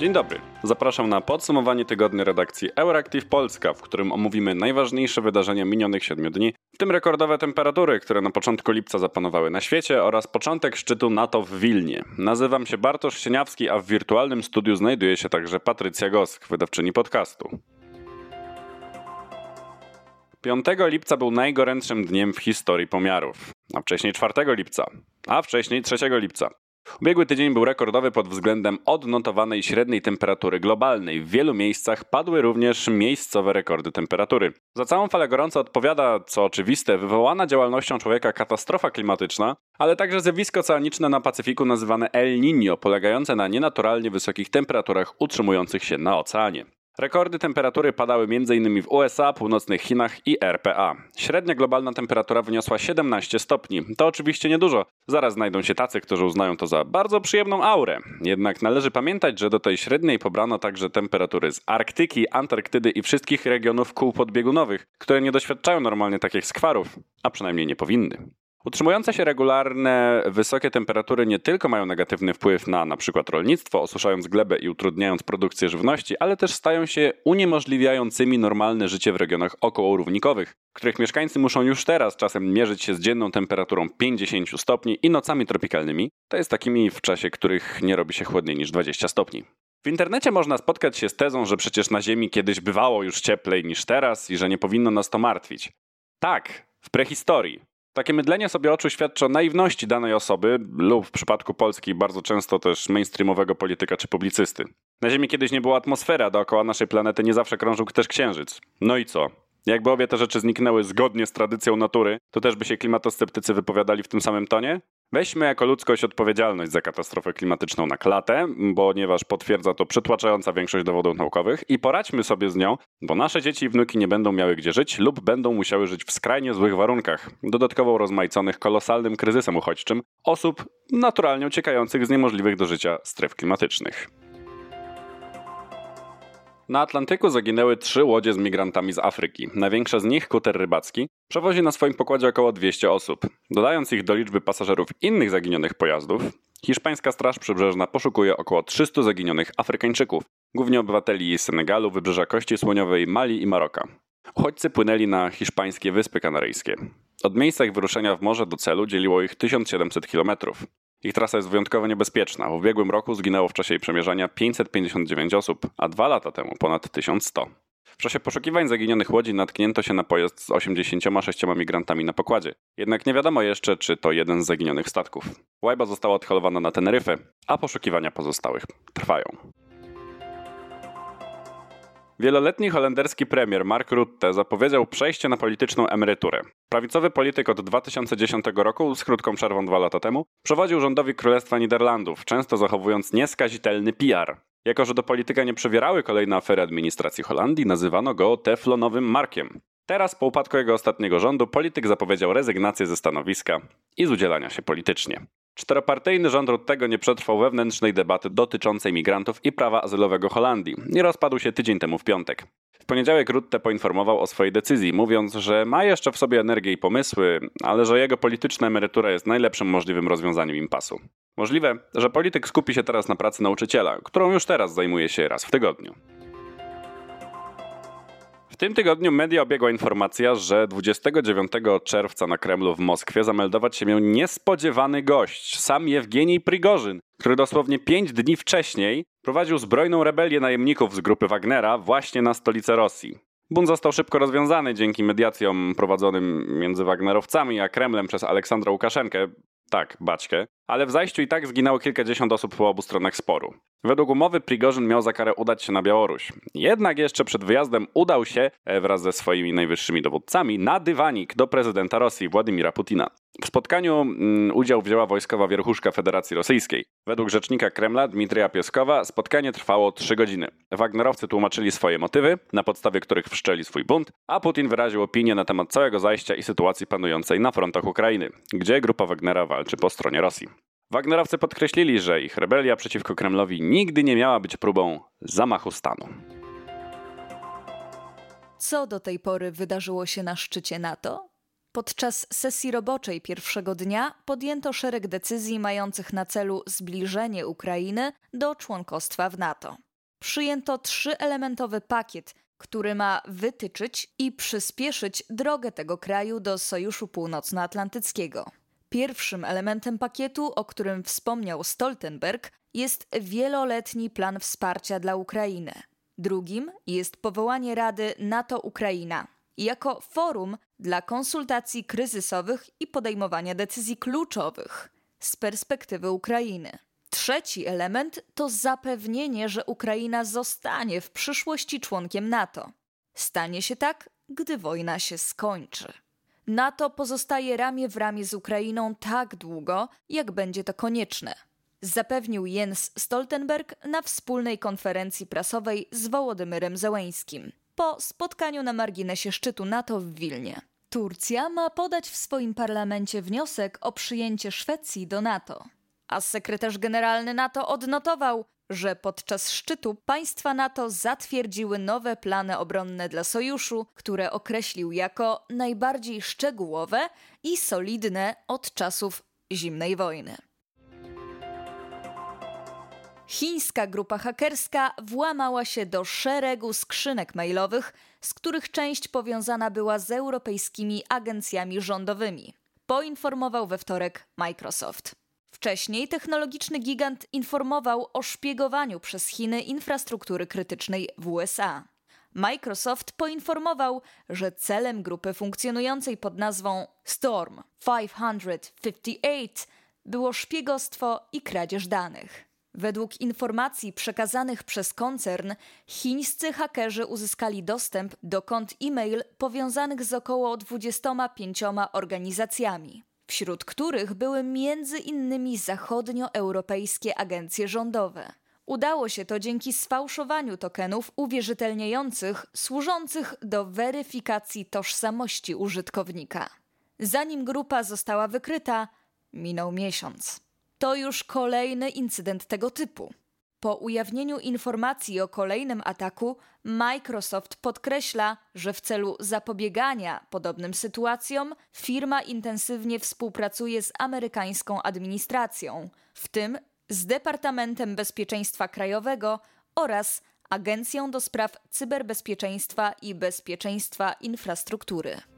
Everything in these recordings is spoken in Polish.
Dzień dobry. Zapraszam na podsumowanie tygodnia redakcji Euractiv Polska, w którym omówimy najważniejsze wydarzenia minionych siedmiu dni, w tym rekordowe temperatury, które na początku lipca zapanowały na świecie oraz początek szczytu NATO w Wilnie. Nazywam się Bartosz Sieniawski, a w wirtualnym studiu znajduje się także Patrycja Gosk, wydawczyni podcastu. 5 lipca był najgorętszym dniem w historii pomiarów, a wcześniej 4 lipca, a wcześniej 3 lipca. Ubiegły tydzień był rekordowy pod względem odnotowanej średniej temperatury globalnej. W wielu miejscach padły również miejscowe rekordy temperatury. Za całą falę gorąco odpowiada, co oczywiste, wywołana działalnością człowieka katastrofa klimatyczna, ale także zjawisko oceaniczne na Pacyfiku nazywane El Niño, polegające na nienaturalnie wysokich temperaturach utrzymujących się na oceanie. Rekordy temperatury padały m.in. w USA, północnych Chinach i RPA. Średnia globalna temperatura wyniosła 17 stopni. To oczywiście niedużo. Zaraz znajdą się tacy, którzy uznają to za bardzo przyjemną aurę. Jednak należy pamiętać, że do tej średniej pobrano także temperatury z Arktyki, Antarktydy i wszystkich regionów kół podbiegunowych, które nie doświadczają normalnie takich skwarów, a przynajmniej nie powinny. Utrzymujące się regularne wysokie temperatury nie tylko mają negatywny wpływ na np. rolnictwo, osuszając glebę i utrudniając produkcję żywności, ale też stają się uniemożliwiającymi normalne życie w regionach okołorównikowych, których mieszkańcy muszą już teraz czasem mierzyć się z dzienną temperaturą 50 stopni i nocami tropikalnymi, to jest takimi w czasie, których nie robi się chłodniej niż 20 stopni. W internecie można spotkać się z tezą, że przecież na Ziemi kiedyś bywało już cieplej niż teraz i że nie powinno nas to martwić. Tak, w prehistorii. Takie mydlenie sobie oczu świadczy o naiwności danej osoby lub w przypadku Polski bardzo często też mainstreamowego polityka czy publicysty. Na Ziemi kiedyś nie było atmosfery, a dookoła naszej planety nie zawsze krążył też księżyc. No i co? Jakby obie te rzeczy zniknęły zgodnie z tradycją natury, to też by się klimatosceptycy wypowiadali w tym samym tonie? Weźmy jako ludzkość odpowiedzialność za katastrofę klimatyczną na klatę, ponieważ potwierdza to przytłaczająca większość dowodów naukowych i poradźmy sobie z nią, bo nasze dzieci i wnuki nie będą miały gdzie żyć lub będą musiały żyć w skrajnie złych warunkach, dodatkowo rozmaiconych kolosalnym kryzysem uchodźczym osób naturalnie uciekających z niemożliwych do życia stref klimatycznych. Na Atlantyku zaginęły trzy łodzie z migrantami z Afryki. Największa z nich, kuter rybacki, przewozi na swoim pokładzie około 200 osób. Dodając ich do liczby pasażerów innych zaginionych pojazdów, hiszpańska Straż Przybrzeżna poszukuje około 300 zaginionych Afrykańczyków, głównie obywateli Senegalu, Wybrzeża Kości Słoniowej, Mali i Maroka. Uchodźcy płynęli na hiszpańskie Wyspy Kanaryjskie. Od miejsca ich wyruszenia w morze do celu dzieliło ich 1700 kilometrów. Ich trasa jest wyjątkowo niebezpieczna. W ubiegłym roku zginęło w czasie jej przemierzania 559 osób, a dwa lata temu ponad 1100. W czasie poszukiwań zaginionych łodzi natknięto się na pojazd z 86 migrantami na pokładzie. Jednak nie wiadomo jeszcze, czy to jeden z zaginionych statków. Łajba została odholowana na Teneryfę, a poszukiwania pozostałych trwają. Wieloletni holenderski premier Mark Rutte zapowiedział przejście na polityczną emeryturę. Prawicowy polityk od 2010 roku, z krótką przerwą dwa lata temu, przewodził rządowi Królestwa Niderlandów, często zachowując nieskazitelny PR. Jako, że do polityka nie przewierały kolejne afery administracji Holandii, nazywano go teflonowym Markiem. Teraz, po upadku jego ostatniego rządu, polityk zapowiedział rezygnację ze stanowiska i z udzielania się politycznie. Czteropartyjny rząd Ruttego nie przetrwał wewnętrznej debaty dotyczącej migrantów i prawa azylowego Holandii i rozpadł się tydzień temu w piątek. W poniedziałek Rutte poinformował o swojej decyzji, mówiąc, że ma jeszcze w sobie energię i pomysły, ale że jego polityczna emerytura jest najlepszym możliwym rozwiązaniem impasu. Możliwe, że polityk skupi się teraz na pracy nauczyciela, którą już teraz zajmuje się raz w tygodniu tym tygodniu media obiegła informacja, że 29 czerwca na Kremlu w Moskwie zameldować się miał niespodziewany gość, sam Jewgenij Prigorzyn, który dosłownie 5 dni wcześniej prowadził zbrojną rebelię najemników z grupy Wagnera właśnie na stolicę Rosji. Bunt został szybko rozwiązany dzięki mediacjom prowadzonym między Wagnerowcami a Kremlem przez Aleksandra Łukaszenkę, tak, Baćkę, ale w zajściu i tak zginęło kilkadziesiąt osób po obu stronach sporu. Według umowy Prigorzyn miał za karę udać się na Białoruś. Jednak jeszcze przed wyjazdem udał się e, wraz ze swoimi najwyższymi dowódcami na dywanik do prezydenta Rosji Władimira Putina. W spotkaniu mm, udział wzięła wojskowa wierchuszka Federacji Rosyjskiej. Według rzecznika Kremla Dmitrija Pieskowa spotkanie trwało trzy godziny. Wagnerowcy tłumaczyli swoje motywy, na podstawie których wszczeli swój bunt, a Putin wyraził opinię na temat całego zajścia i sytuacji panującej na frontach Ukrainy, gdzie grupa Wagnera walczy po stronie Rosji. Wagnerowcy podkreślili, że ich rebelia przeciwko Kremlowi nigdy nie miała być próbą zamachu stanu. Co do tej pory wydarzyło się na szczycie NATO? Podczas sesji roboczej pierwszego dnia podjęto szereg decyzji mających na celu zbliżenie Ukrainy do członkostwa w NATO. przyjęto trzyelementowy pakiet, który ma wytyczyć i przyspieszyć drogę tego kraju do Sojuszu Północnoatlantyckiego. Pierwszym elementem pakietu, o którym wspomniał Stoltenberg, jest wieloletni plan wsparcia dla Ukrainy. Drugim jest powołanie Rady NATO-Ukraina jako forum dla konsultacji kryzysowych i podejmowania decyzji kluczowych z perspektywy Ukrainy. Trzeci element to zapewnienie, że Ukraina zostanie w przyszłości członkiem NATO. Stanie się tak, gdy wojna się skończy. NATO pozostaje ramię w ramię z Ukrainą tak długo, jak będzie to konieczne. Zapewnił Jens Stoltenberg na wspólnej konferencji prasowej z Wołodymyrem Zełęńskim po spotkaniu na marginesie szczytu NATO w Wilnie. Turcja ma podać w swoim parlamencie wniosek o przyjęcie Szwecji do NATO a sekretarz generalny NATO odnotował, że podczas szczytu państwa NATO zatwierdziły nowe plany obronne dla sojuszu, które określił jako najbardziej szczegółowe i solidne od czasów zimnej wojny. Chińska grupa hakerska włamała się do szeregu skrzynek mailowych, z których część powiązana była z europejskimi agencjami rządowymi. Poinformował we wtorek Microsoft. Wcześniej technologiczny gigant informował o szpiegowaniu przez Chiny infrastruktury krytycznej w USA. Microsoft poinformował, że celem grupy funkcjonującej pod nazwą Storm 558 było szpiegostwo i kradzież danych. Według informacji przekazanych przez koncern, chińscy hakerzy uzyskali dostęp do kont e-mail powiązanych z około 25 organizacjami wśród których były między innymi zachodnioeuropejskie agencje rządowe. Udało się to dzięki sfałszowaniu tokenów uwierzytelniających służących do weryfikacji tożsamości użytkownika. Zanim grupa została wykryta, minął miesiąc. To już kolejny incydent tego typu. Po ujawnieniu informacji o kolejnym ataku, Microsoft podkreśla, że w celu zapobiegania podobnym sytuacjom firma intensywnie współpracuje z amerykańską administracją, w tym z Departamentem Bezpieczeństwa Krajowego oraz Agencją do Spraw Cyberbezpieczeństwa i Bezpieczeństwa Infrastruktury.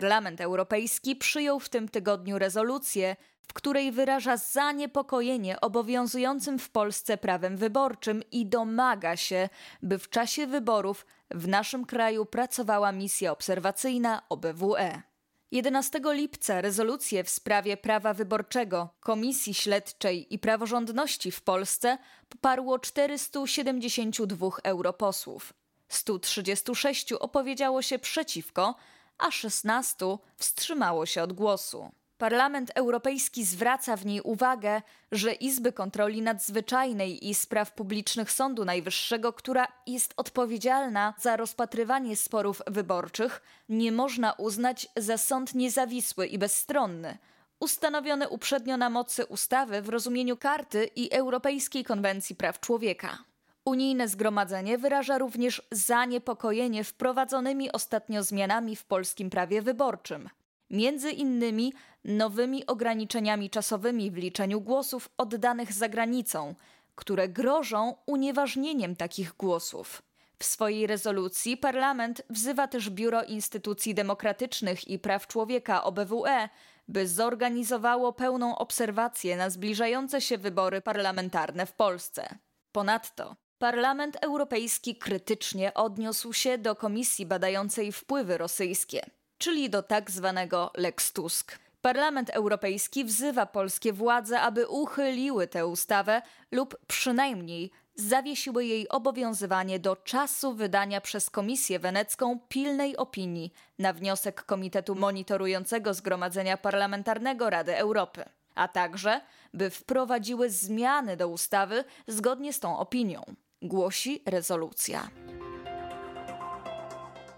Parlament Europejski przyjął w tym tygodniu rezolucję, w której wyraża zaniepokojenie obowiązującym w Polsce prawem wyborczym i domaga się, by w czasie wyborów w naszym kraju pracowała misja obserwacyjna OBWE. 11 lipca rezolucję w sprawie prawa wyborczego, Komisji Śledczej i Praworządności w Polsce poparło 472 europosłów. 136 opowiedziało się przeciwko, a 16 wstrzymało się od głosu. Parlament Europejski zwraca w niej uwagę, że Izby Kontroli Nadzwyczajnej i Spraw Publicznych Sądu Najwyższego, która jest odpowiedzialna za rozpatrywanie sporów wyborczych, nie można uznać za sąd niezawisły i bezstronny, ustanowiony uprzednio na mocy ustawy w rozumieniu karty i Europejskiej Konwencji Praw Człowieka. Unijne Zgromadzenie wyraża również zaniepokojenie wprowadzonymi ostatnio zmianami w polskim prawie wyborczym. Między innymi nowymi ograniczeniami czasowymi w liczeniu głosów oddanych za granicą, które grożą unieważnieniem takich głosów. W swojej rezolucji parlament wzywa też Biuro Instytucji Demokratycznych i Praw Człowieka OBWE, by zorganizowało pełną obserwację na zbliżające się wybory parlamentarne w Polsce. Ponadto Parlament Europejski krytycznie odniósł się do komisji badającej wpływy rosyjskie, czyli do tak zwanego Lex Tusk. Parlament Europejski wzywa polskie władze, aby uchyliły tę ustawę lub przynajmniej zawiesiły jej obowiązywanie do czasu wydania przez Komisję Wenecką pilnej opinii na wniosek Komitetu Monitorującego Zgromadzenia Parlamentarnego Rady Europy, a także by wprowadziły zmiany do ustawy zgodnie z tą opinią głosi rezolucja.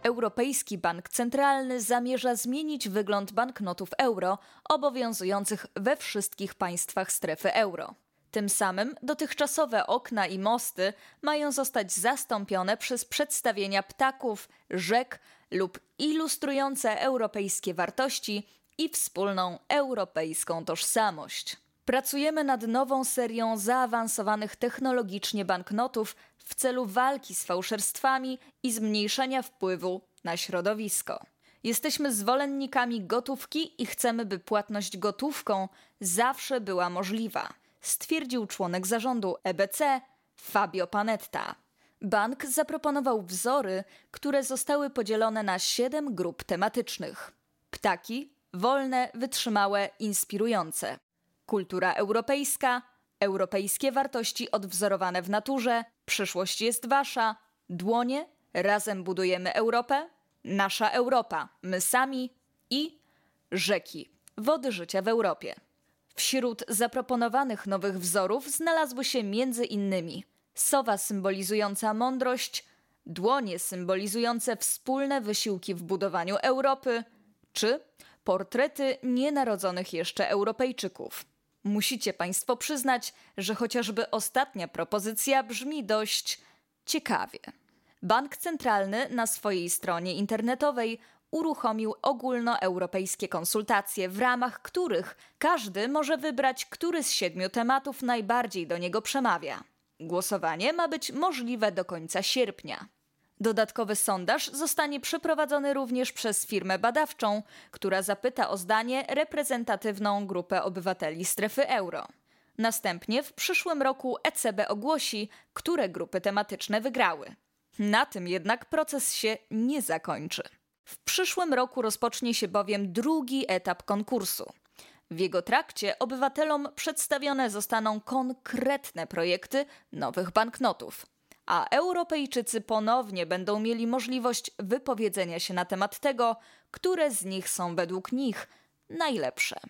Europejski Bank Centralny zamierza zmienić wygląd banknotów euro obowiązujących we wszystkich państwach strefy euro. Tym samym dotychczasowe okna i mosty mają zostać zastąpione przez przedstawienia ptaków, rzek lub ilustrujące europejskie wartości i wspólną europejską tożsamość. Pracujemy nad nową serią zaawansowanych technologicznie banknotów w celu walki z fałszerstwami i zmniejszenia wpływu na środowisko. Jesteśmy zwolennikami gotówki i chcemy, by płatność gotówką zawsze była możliwa, stwierdził członek zarządu EBC Fabio Panetta. Bank zaproponował wzory, które zostały podzielone na siedem grup tematycznych: ptaki, wolne, wytrzymałe, inspirujące, kultura europejska, europejskie wartości odwzorowane w naturze, przyszłość jest wasza, dłonie, razem budujemy Europę, nasza Europa, my sami i rzeki, wody życia w Europie. Wśród zaproponowanych nowych wzorów znalazły się między innymi sowa symbolizująca mądrość, dłonie symbolizujące wspólne wysiłki w budowaniu Europy, czy portrety nienarodzonych jeszcze Europejczyków. Musicie Państwo przyznać, że chociażby ostatnia propozycja brzmi dość ciekawie. Bank Centralny na swojej stronie internetowej uruchomił ogólnoeuropejskie konsultacje, w ramach których każdy może wybrać, który z siedmiu tematów najbardziej do niego przemawia. Głosowanie ma być możliwe do końca sierpnia. Dodatkowy sondaż zostanie przeprowadzony również przez firmę badawczą, która zapyta o zdanie reprezentatywną grupę obywateli strefy euro. Następnie w przyszłym roku ECB ogłosi, które grupy tematyczne wygrały. Na tym jednak proces się nie zakończy. W przyszłym roku rozpocznie się bowiem drugi etap konkursu. W jego trakcie obywatelom przedstawione zostaną konkretne projekty nowych banknotów, a Europejczycy ponownie będą mieli możliwość wypowiedzenia się na temat tego, które z nich są według nich najlepsze.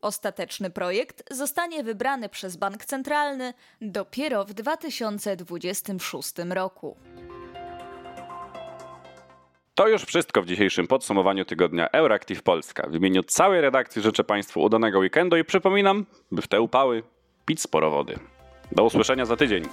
Ostateczny projekt zostanie wybrany przez Bank Centralny dopiero w 2026 roku. To już wszystko w dzisiejszym podsumowaniu tygodnia Euractiv Polska. W imieniu całej redakcji życzę Państwu udanego weekendu i przypominam, by w te upały pić sporo wody. Do usłyszenia za tydzień.